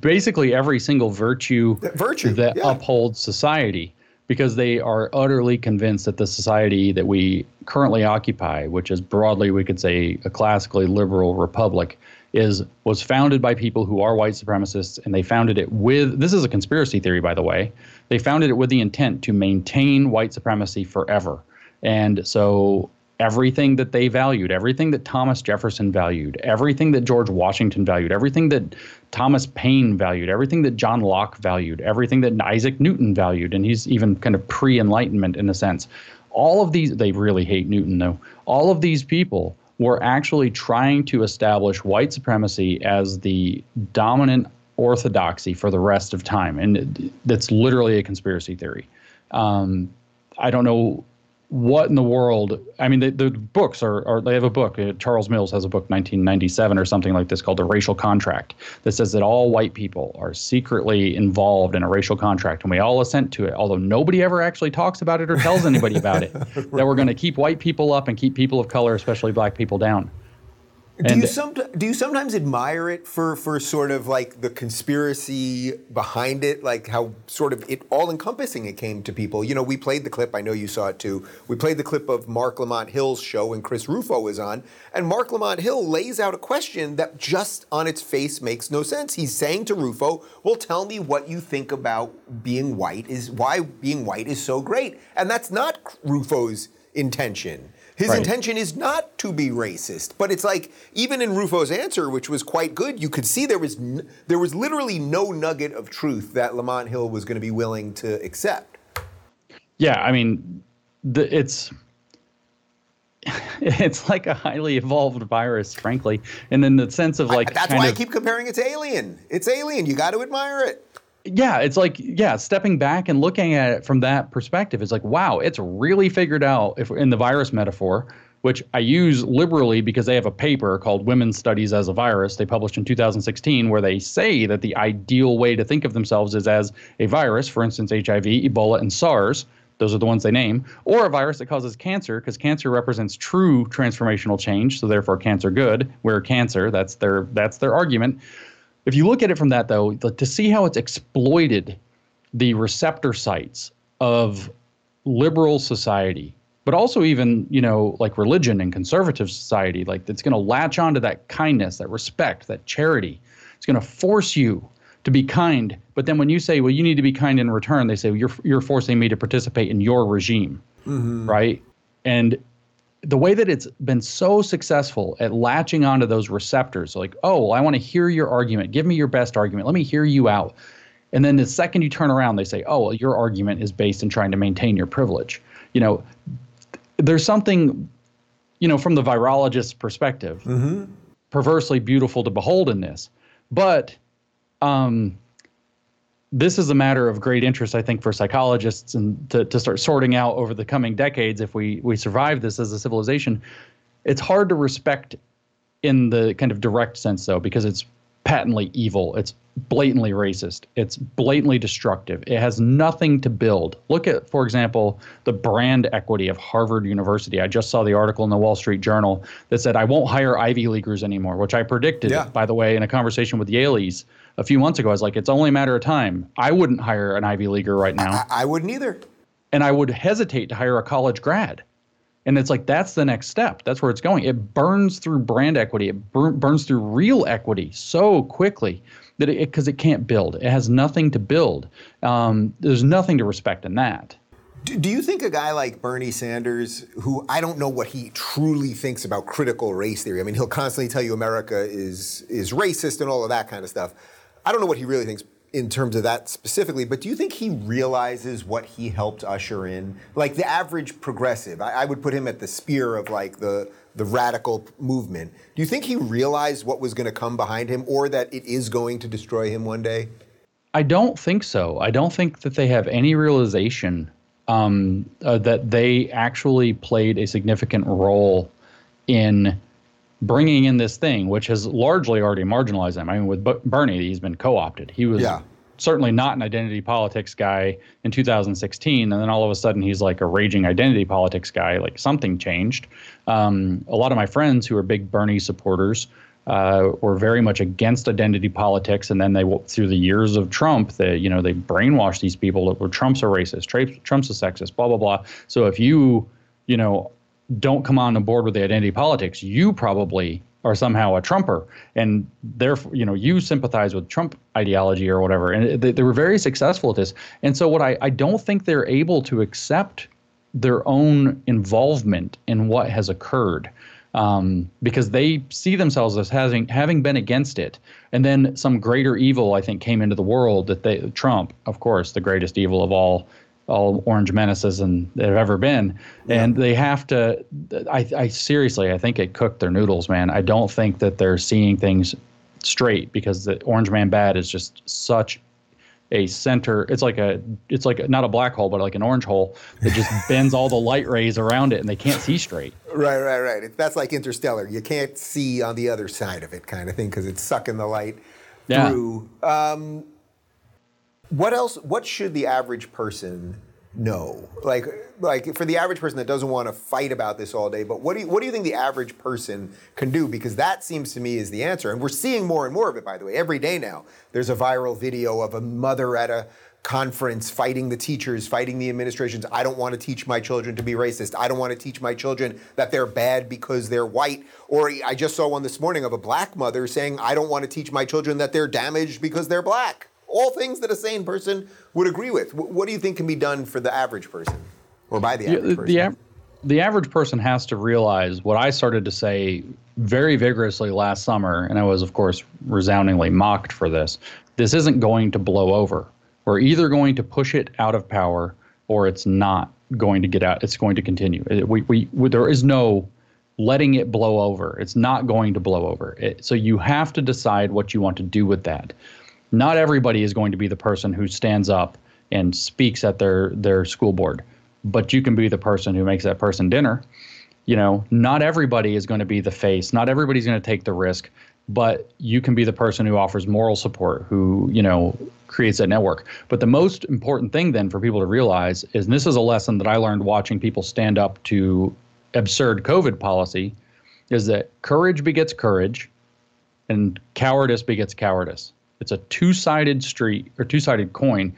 S2: basically every single virtue,
S1: virtue
S2: that
S1: yeah.
S2: upholds society, because they are utterly convinced that the society that we currently occupy, which is broadly we could say a classically liberal republic, is was founded by people who are white supremacists, and they founded it with. This is a conspiracy theory, by the way. They founded it with the intent to maintain white supremacy forever. And so everything that they valued, everything that Thomas Jefferson valued, everything that George Washington valued, everything that Thomas Paine valued, everything that John Locke valued, everything that Isaac Newton valued, and he's even kind of pre Enlightenment in a sense. All of these, they really hate Newton though, all of these people were actually trying to establish white supremacy as the dominant orthodoxy for the rest of time. And that's literally a conspiracy theory. Um, I don't know what in the world? I mean, the, the books are, are, they have a book. Uh, Charles Mills has a book, 1997 or something like this, called The Racial Contract, that says that all white people are secretly involved in a racial contract, and we all assent to it, although nobody ever actually talks about it or tells anybody about it. right. That we're going to keep white people up and keep people of color, especially black people, down.
S1: Do you, some, do you sometimes admire it for, for sort of like the conspiracy behind it, like how sort of it all encompassing it came to people? You know, we played the clip, I know you saw it too. We played the clip of Marc Lamont Hill's show when Chris Rufo was on, and Marc Lamont Hill lays out a question that just on its face makes no sense. He's saying to Rufo, Well, tell me what you think about being white, is why being white is so great. And that's not Rufo's intention. His right. intention is not to be racist, but it's like even in Rufo's answer, which was quite good, you could see there was n- there was literally no nugget of truth that Lamont Hill was going to be willing to accept.
S2: Yeah, I mean, the, it's it's like a highly evolved virus, frankly, and in the sense of like
S1: I, that's why of, I keep comparing it to Alien. It's Alien. You got to admire it
S2: yeah, it's like yeah, stepping back and looking at it from that perspective, it's like wow, it's really figured out if in the virus metaphor, which I use liberally because they have a paper called Women's Studies as a Virus. They published in 2016 where they say that the ideal way to think of themselves is as a virus, for instance HIV, Ebola and SARS, those are the ones they name, or a virus that causes cancer because cancer represents true transformational change, so therefore cancer good, where cancer, that's their that's their argument. If you look at it from that, though, to see how it's exploited the receptor sites of liberal society, but also even, you know, like religion and conservative society, like that's going to latch onto that kindness, that respect, that charity. It's going to force you to be kind. But then when you say, well, you need to be kind in return, they say, well, you're, you're forcing me to participate in your regime. Mm-hmm. Right. And the way that it's been so successful at latching onto those receptors, like, oh, well, I want to hear your argument. Give me your best argument. Let me hear you out. And then the second you turn around, they say, oh, well, your argument is based in trying to maintain your privilege. You know, there's something, you know, from the virologist's perspective, mm-hmm. perversely beautiful to behold in this. But um, this is a matter of great interest, I think, for psychologists and to, to start sorting out over the coming decades if we, we survive this as a civilization. It's hard to respect in the kind of direct sense, though, because it's patently evil. It's blatantly racist. It's blatantly destructive. It has nothing to build. Look at, for example, the brand equity of Harvard University. I just saw the article in the Wall Street Journal that said, I won't hire Ivy Leaguers anymore, which I predicted, yeah. by the way, in a conversation with Yalies a few months ago. I was like, it's only a matter of time. I wouldn't hire an Ivy Leaguer right now.
S1: I, I wouldn't either.
S2: And I would hesitate to hire a college grad. And it's like that's the next step. That's where it's going. It burns through brand equity. It bur- burns through real equity so quickly that it because it, it, can't build. It has nothing to build. Um, there's nothing to respect in that.
S1: Do, do you think a guy like Bernie Sanders, who I don't know what he truly thinks about critical race theory, I mean, he'll constantly tell you America is is racist and all of that kind of stuff. I don't know what he really thinks. in terms of that specifically, but do you think he realizes what he helped usher in? Like the average progressive, I, I, would put him at the spear of like the the radical movement. Do you think he realized what was going to come behind him, or that it is going to destroy him one day?
S2: I don't think so. I don't think that they have any realization um, uh, that they actually played a significant role in bringing in this thing, which has largely already marginalized them. I mean, with B- Bernie, he's been co-opted. He was yeah. certainly not an identity politics guy in 2016, and then all of a sudden he's like a raging identity politics guy. Like something changed. Um, a lot of my friends who are big Bernie supporters uh, were very much against identity politics, and then they through the years of Trump, they you know they brainwashed these people that were Trump's a racist, Trump's a sexist, blah blah blah. So if you you know don't come on board with the identity politics, you probably are somehow a Trumper, and therefore, you know, you sympathize with Trump ideology or whatever. And they, they were very successful at this. And so, what I, I don't think they're able to accept their own involvement in what has occurred. Um, because they see themselves as having having been against it, and then some greater evil I think came into the world that they Trump, of course, the greatest evil of all all orange menaces and they've ever been. And they have to I, I seriously i think it cooked their noodles man. I don't think that they're seeing things straight because the orange man bad is just such a center. It's like a it's like a, not a black hole but like an orange hole that just bends all the light rays around it and they can't see straight.
S1: Right right right. That's like interstellar. You can't see on the other side of it kind of thing because it's sucking the light yeah. through. Um, what else? What should the average person know? Like, like for the average person that doesn't want to fight about this all day, but what do you, what do you think the average person can do? Because that seems to me is the answer, and we're seeing more and more of it. By the way, every day now, there's a viral video of a mother at a conference fighting the teachers, fighting the administrations. I don't want to teach my children to be racist. I don't want to teach my children that they're bad because they're white. Or I just saw one this morning of a black mother saying, I don't want to teach my children that they're damaged because they're black all things that a sane person would agree with. What do you think can be done for the average person, or by the average person?
S2: The, av- the average person has to realize what I started to say very vigorously last summer, and I was, of course, resoundingly mocked for this. This isn't going to blow over. We're either going to push it out of power, or it's not going to get out. It's going to continue. We, we, we there is no letting it blow over. It's not going to blow over. It, so you have to decide what you want to do with that not everybody is going to be the person who stands up and speaks at their their school board but you can be the person who makes that person dinner. You know not everybody is going to be the face not everybody's going to take the risk but you can be the person who offers moral support who you know creates that network. But the most important thing then for people to realize is and this is a lesson that i learned watching people stand up to absurd covid policy is that courage begets courage and cowardice begets cowardice it's a two-sided street or two-sided coin.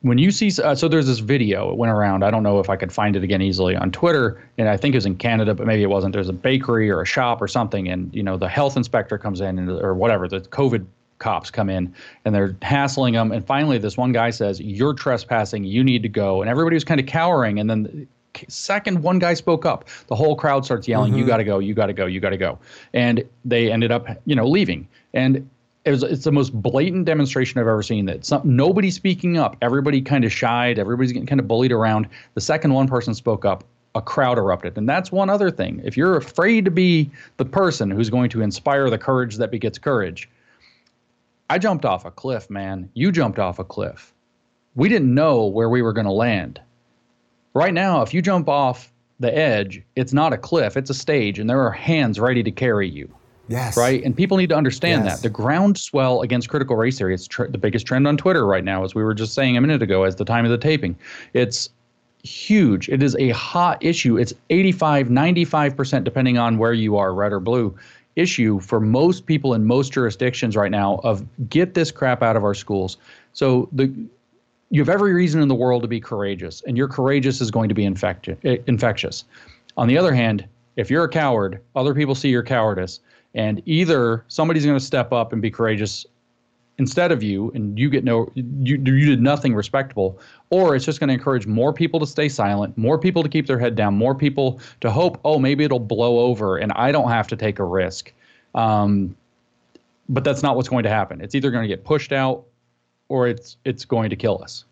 S2: When you see, uh, so there's this video. It went around. I don't know if I could find it again easily on Twitter, and I think it was in Canada, but maybe it wasn't. There's a bakery or a shop or something, and you know the health inspector comes in, and, or whatever. The COVID cops come in and they're hassling them. And finally, this one guy says, You're trespassing. You need to go. And everybody was kind of cowering. And then the second one guy spoke up, the whole crowd starts yelling, mm-hmm. You got to go. You got to go. You got to go. And they ended up, you know, leaving. And it was, it's the most blatant demonstration I've ever seen. That some, nobody speaking up, everybody kind of shied, everybody's getting kind of bullied around. The second one person spoke up, a crowd erupted, and that's one other thing. If you're afraid to be the person who's going to inspire the courage that begets courage, I jumped off a cliff, man. You jumped off a cliff. We didn't know where we were going to land. Right now, if you jump off the edge, it's not a cliff, it's a stage, and there are hands ready to carry you.
S1: Yes.
S2: Right. And people need to understand yes. that the groundswell against critical race theory, it's tr- the biggest trend on Twitter right now, as we were just saying a minute ago, as the time of the taping. It's huge. It is a hot issue. It's 85, 95%, depending on where you are, red or blue, issue for most people in most jurisdictions right now of get this crap out of our schools. So the you have every reason in the world to be courageous, and your courageous is going to be infecti- eh, infectious. On the other hand, if you're a coward, other people see your cowardice and either somebody's going to step up and be courageous instead of you and you get no you, you did nothing respectable or it's just going to encourage more people to stay silent more people to keep their head down more people to hope oh maybe it'll blow over and i don't have to take a risk um, but that's not what's going to happen it's either going to get pushed out or it's it's going to kill us.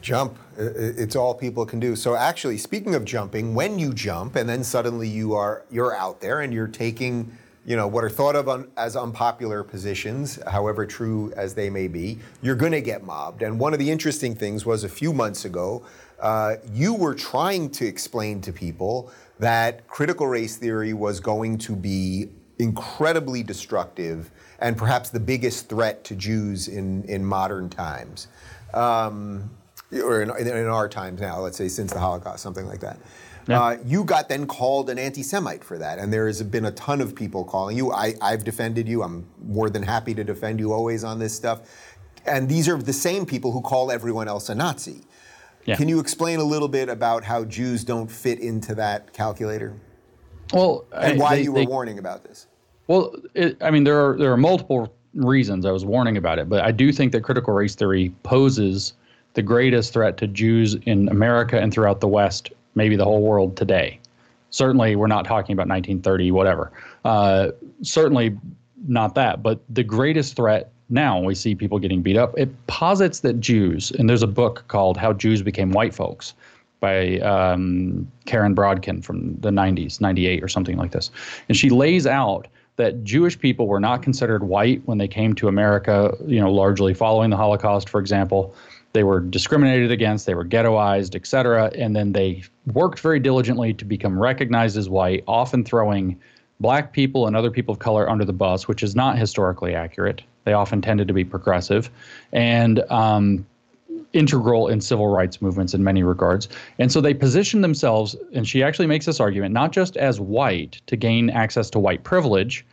S1: Jump. It's all people can do. So actually, speaking of jumping, when you jump and then suddenly you are you're out there and you're taking, you know, what are thought of un, as unpopular positions, however true as they may be, you're going to get mobbed. And one of the interesting things was a few months ago, uh, you were trying to explain to people that critical race theory was going to be incredibly destructive and perhaps the biggest threat to Jews in, in modern times. Um, or in, in, our times now, let's say since the Holocaust, something like that. Yeah. Uh, you got then called an anti Semite for that, and there has been a ton of people calling you. I, I've defended you. I'm more than happy to defend you always on this stuff. And these are the same people who call everyone else a Nazi. Yeah. Can you explain a little bit about how Jews don't fit into that calculator?
S2: Well,
S1: and why they, you were they, warning about this?
S2: Well, it, I mean, there are there are multiple reasons I was warning about it, but I do think that critical race theory poses the greatest threat to Jews in America and throughout the West, maybe the whole world today. Certainly, we're not talking about 1930, whatever. Uh, certainly not that, but the greatest threat now we see people getting beat up. It posits that Jews, and there's a book called How Jews Became White Folks by um, Karen Brodkin from the 90s, 98 or something like this. And she lays out that Jewish people were not considered white when they came to America, you know, largely following the Holocaust, for example. They were discriminated against, they were ghettoized, et cetera, and then they worked very diligently to become recognized as white, often throwing black people and other people of color under the bus, which is not historically accurate. They often tended to be progressive and um, integral in civil rights movements in many regards. And so they positioned themselves, and she actually makes this argument, not just as white to gain access to white privilege,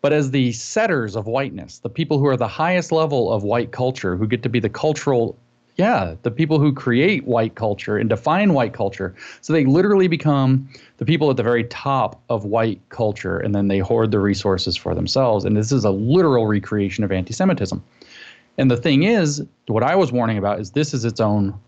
S2: but as the setters of whiteness, the people who are the highest level of white culture, who get to be the cultural yeah, the people who create white culture and define white culture. So they literally become the people at the very top of white culture, and then they hoard the resources for themselves. And this is a literal recreation of anti Semitism. And the thing is, what I was warning about is this is its own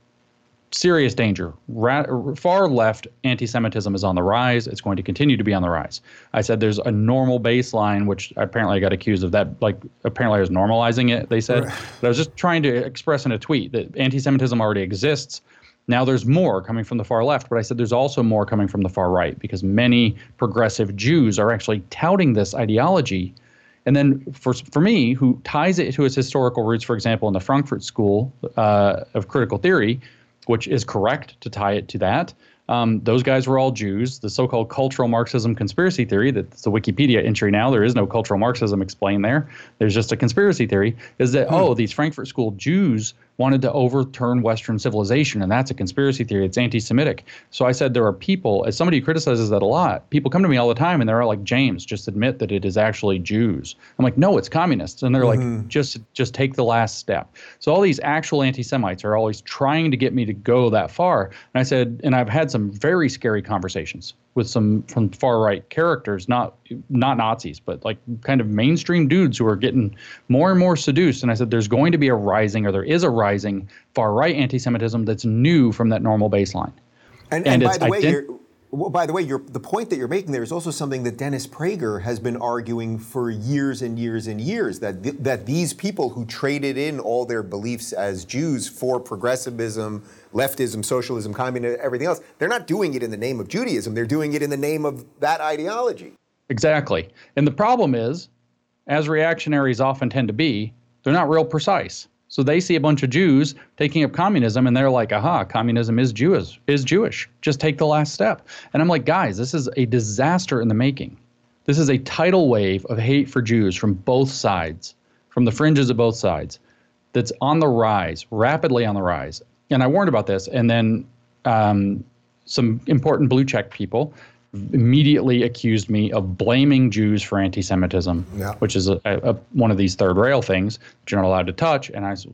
S2: serious danger. Ra- far left anti Semitism is on the rise. It's going to continue to be on the rise. I said there's a normal baseline, which apparently I got accused of that. Like, apparently I was normalizing it, they said. But I was just trying to express in a tweet that anti Semitism already exists. Now there's more coming from the far left, but I said there's also more coming from the far right because many progressive Jews are actually touting this ideology. And then for, for me, who ties it to its historical roots, for example, in the Frankfurt School uh, of Critical Theory, which is correct to tie it to that. Um, those guys were all Jews. The so-called cultural Marxism conspiracy theory, that's a Wikipedia entry now. There is no cultural Marxism explained there. There's just a conspiracy theory. Is that hmm. oh these Frankfurt School Jews wanted to overturn Western civilization, and that's a conspiracy theory. It's anti-Semitic. So I said there are people, as somebody who criticizes that a lot, people come to me all the time and they're like, James, just admit that it is actually Jews. I'm like, no, it's communists, and they're mm-hmm. like, just just take the last step. So all these actual anti-Semites are always trying to get me to go that far. And I said, and I've had some very scary conversations with some from far right characters, not not Nazis, but like kind of mainstream dudes who are getting more and more seduced. And I said, there's going to be a rising, or there is a rising far right anti-Semitism that's new from that normal baseline.
S1: And, and, and by the way, ident- well, by the way, the point that you're making there is also something that Dennis Prager has been arguing for years and years and years that th- that these people who traded in all their beliefs as Jews for progressivism, leftism, socialism, communism, everything else, they're not doing it in the name of Judaism. They're doing it in the name of that ideology.
S2: Exactly. And the problem is, as reactionaries often tend to be, they're not real precise. So they see a bunch of Jews taking up communism and they're like, aha, communism is Jewish, is Jewish. Just take the last step. And I'm like, guys, this is a disaster in the making. This is a tidal wave of hate for Jews from both sides, from the fringes of both sides, that's on the rise, rapidly on the rise. And I warned about this. And then um, some important blue check people immediately accused me of blaming Jews for anti-Semitism, yeah. which is a, a, one of these third rail things that you're not allowed to touch. And I was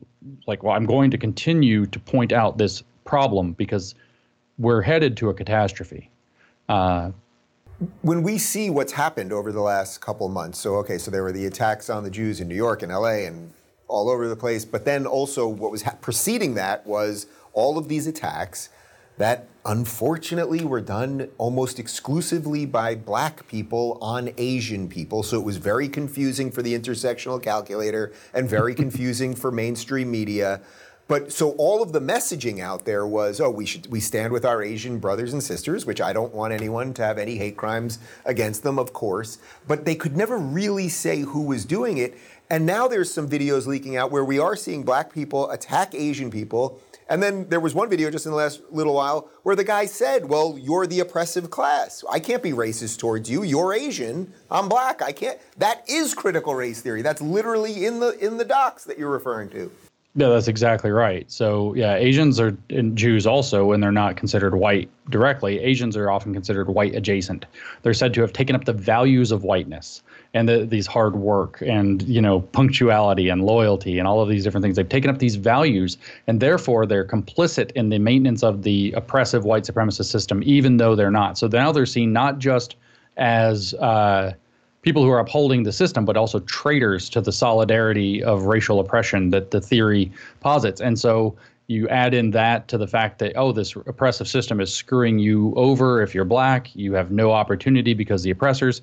S2: like, well, I'm going to continue to point out this problem because we're headed to a catastrophe. Uh,
S1: when we see what's happened over the last couple of months, so okay, so there were the attacks on the Jews in New York and L.A. and all over the place, but then also what was ha- preceding that was all of these attacks that unfortunately were done almost exclusively by black people on Asian people. So it was very confusing for the intersectional calculator and very confusing for mainstream media. But so all of the messaging out there was, oh, we should we stand with our Asian brothers and sisters, which I don't want anyone to have any hate crimes against them, of course. But they could never really say who was doing it. And now there's some videos leaking out where we are seeing black people attack Asian people. And then there was one video just in the last little while where the guy said, Well, you're the oppressive class. I can't be racist towards you. You're Asian. I'm black. I can't. That is critical race theory. That's literally in the in the docs that you're referring to.
S2: Yeah, that's exactly right. So, yeah, Asians are and Jews also, when they're not considered white directly, Asians are often considered white adjacent. They're said to have taken up the values of whiteness and the, these hard work and you know punctuality and loyalty and all of these different things. They've taken up these values, and therefore they're complicit in the maintenance of the oppressive white supremacist system, even though they're not. So now they're seen not just as uh, people who are upholding the system, but also traitors to the solidarity of racial oppression that the theory posits. And so you add in that to the fact that, oh, this oppressive system is screwing you over if you're black. You have no opportunity because the oppressors.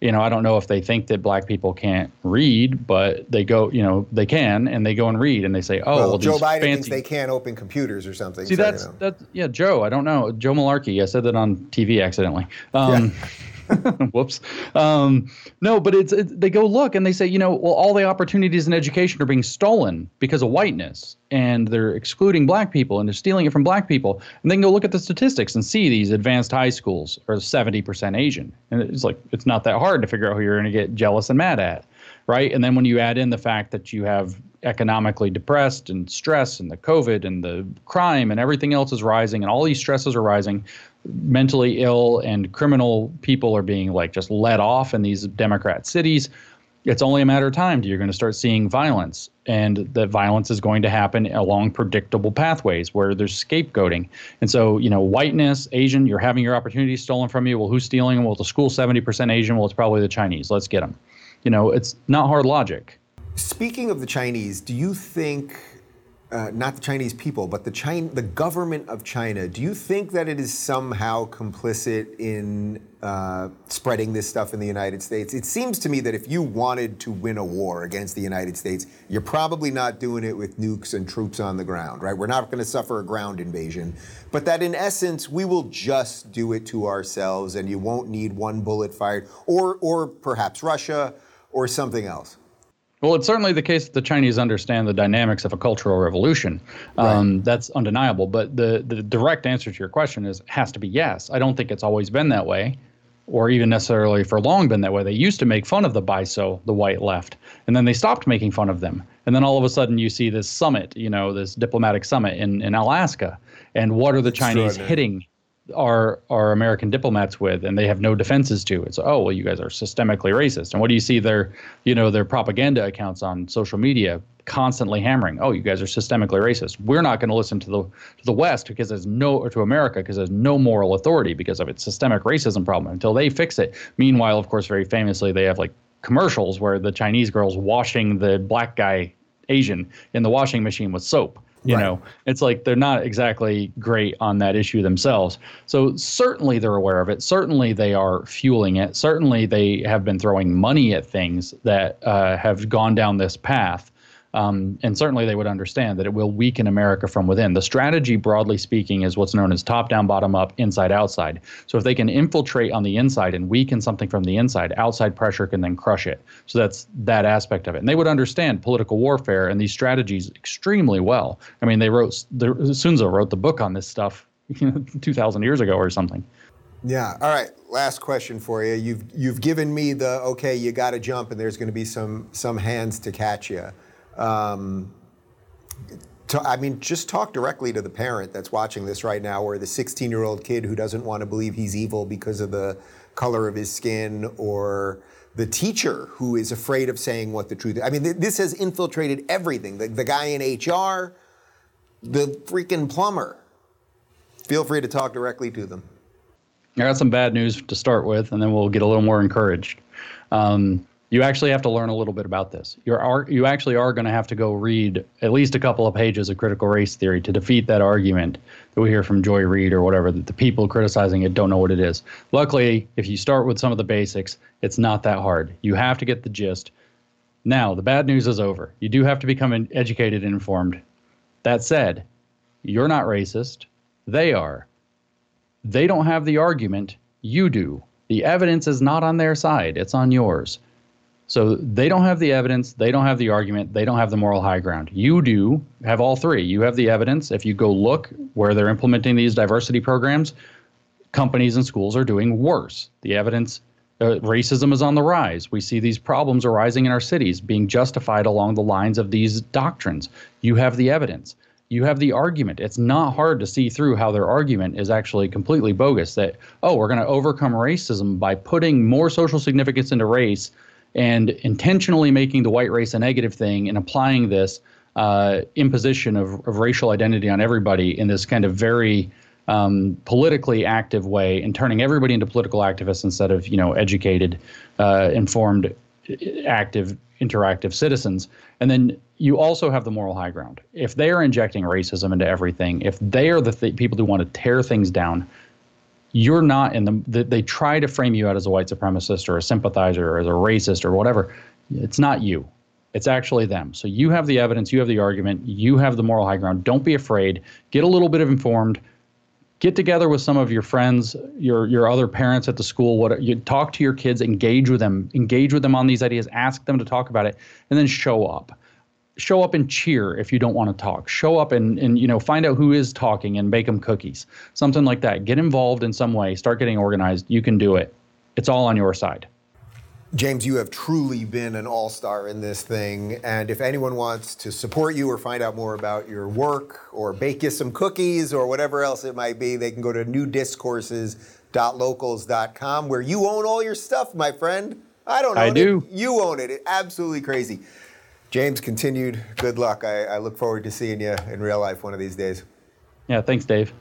S2: You know, I don't know if they think that black people can't read, but they go, you know, they can, and they go and read, and they say, "Oh,
S1: well,
S2: well
S1: Joe Biden
S2: fancy-
S1: thinks they can't open computers or something."
S2: See,
S1: so,
S2: that's
S1: you know.
S2: that's yeah, Joe. I don't know, Joe Malarkey. I said that on TV accidentally. Um, whoops. Um, no, but it's it, they go look and they say, you know, well, all the opportunities in education are being stolen because of whiteness, and they're excluding black people and they're stealing it from black people. And then go look at the statistics and see these advanced high schools are seventy percent Asian, and it's like it's not that hard to figure out who you're going to get jealous and mad at, right? And then when you add in the fact that you have economically depressed and stress and the COVID and the crime and everything else is rising and all these stresses are rising, mentally ill and criminal people are being like just let off in these Democrat cities. It's only a matter of time you're going to start seeing violence, and that violence is going to happen along predictable pathways where there's scapegoating. And so, you know, whiteness, Asian, you're having your opportunities stolen from you. Well, who's stealing them? Well, the school's 70% Asian. Well, it's probably the Chinese. Let's get them. You know, it's not hard logic.
S1: Speaking of the Chinese, do you think, uh, not the Chinese people, but the China, the government of China, do you think that it is somehow complicit in uh, spreading this stuff in the United States? It seems to me that if you wanted to win a war against the United States, you're probably not doing it with nukes and troops on the ground, right? We're not going to suffer a ground invasion, but that in essence, we will just do it to ourselves, and you won't need one bullet fired, or, or perhaps Russia, or something else.
S2: Well, it's certainly the case that the Chinese understand the dynamics of a cultural revolution. Um, That's undeniable. But the, the direct answer to your question is has to be yes. I don't think it's always been that way, or even necessarily for long been that way. They used to make fun of the baizuo, the white left, and then they stopped making fun of them. And then all of a sudden you see this summit, you know, this diplomatic summit in, in Alaska. And what are the Chinese hitting our our American diplomats with, and they have no defenses to. It's oh well, you guys are systemically racist. And what do you see their you know their propaganda accounts on social media constantly hammering? Oh, you guys are systemically racist. We're not going to listen to the to the West because there's no or to America because there's no moral authority because of its systemic racism problem until they fix it. Meanwhile, of course, very famously, they have like commercials where the Chinese girls washing the black guy Asian in the washing machine with soap. You
S1: Right.
S2: know, it's like they're not exactly great on that issue themselves. So certainly they're aware of it. Certainly they are fueling it. Certainly they have been throwing money at things that uh, have gone down this path. Um, and certainly they would understand that it will weaken America from within. The strategy, broadly speaking, is what's known as top down, bottom up, inside outside. So if they can infiltrate on the inside and weaken something from the inside, outside pressure can then crush it. So that's that aspect of it. And they would understand political warfare and these strategies extremely well. I mean, they wrote, the, Sun Tzu wrote the book on this stuff 2,000 years ago or something.
S1: Yeah. All right. Last question for you. You've you've given me the okay. You got to jump, and there's going to be some some hands to catch you. Um, to, I mean, just talk directly to the parent that's watching this right now, or the 16 year old kid who doesn't want to believe he's evil because of the color of his skin, or the teacher who is afraid of saying what the truth is. I mean, th- this has infiltrated everything. The, the guy in HR, the freaking plumber. Feel free to talk directly to them.
S2: I got some bad news to start with, and then we'll get a little more encouraged. Um, you actually have to learn a little bit about this. You're you actually are going to have to go read at least a couple of pages of critical race theory to defeat that argument that we hear from Joy Reid or whatever that the people criticizing it don't know what it is. Luckily, if you start with some of the basics, it's not that hard. You have to get the gist. Now, the bad news is over. You do have to become educated and informed. That said, you're not racist. They are. They don't have the argument. You do. The evidence is not on their side, it's on yours. So they don't have the evidence, they don't have the argument, they don't have the moral high ground. You do have all three. You have the evidence. If you go look where they're implementing these diversity programs, companies and schools are doing worse. The evidence uh, racism is on the rise. We see these problems arising in our cities being justified along the lines of these doctrines. You have the evidence. You have the argument. It's not hard to see through how their argument is actually completely bogus that, oh, we're going to overcome racism by putting more social significance into race and intentionally making the white race a negative thing and applying this uh, imposition of, of racial identity on everybody in this kind of very um, politically active way and turning everybody into political activists instead of you know educated, uh, informed, active, interactive citizens. And then you also have the moral high ground. If they are injecting racism into everything, if they are the th- people who want to tear things down, you're not in the, they try to frame you out as a white supremacist or a sympathizer or as a racist or whatever. It's not you. It's actually them. So you have the evidence, you have the argument, you have the moral high ground. Don't be afraid. Get a little bit of informed. Get together with some of your friends, your your other parents at the school. What you talk to your kids, engage with them, engage with them on these ideas, ask them to talk about it, and then show up show up and cheer if you don't want to talk. Show up and, and you know find out who is talking and bake them cookies. Something like that. Get involved in some way. Start getting organized. You can do it. It's all on your side.
S1: James, you have truly been an all star in this thing. And if anyone wants to support you or find out more about your work or bake you some cookies or whatever else it might be, they can go to newdiscourses.locals.com where you own all your stuff, my friend. I don't own I
S2: do.
S1: It. You own it. It's absolutely crazy. James, continued good luck. I, I look forward to seeing you in real life one of these days.
S2: Yeah, thanks, Dave.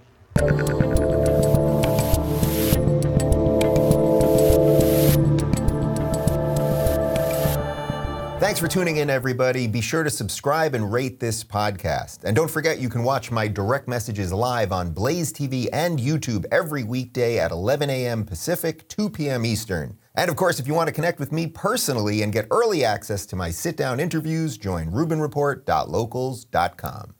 S1: Thanks for tuning in, everybody. Be sure to subscribe and rate this podcast. And don't forget, you can watch my direct messages live on Blaze TV and YouTube every weekday at 11 a.m. Pacific, 2 p.m. Eastern. And of course, if you want to connect with me personally and get early access to my sit down interviews, join RubinReport.locals.com.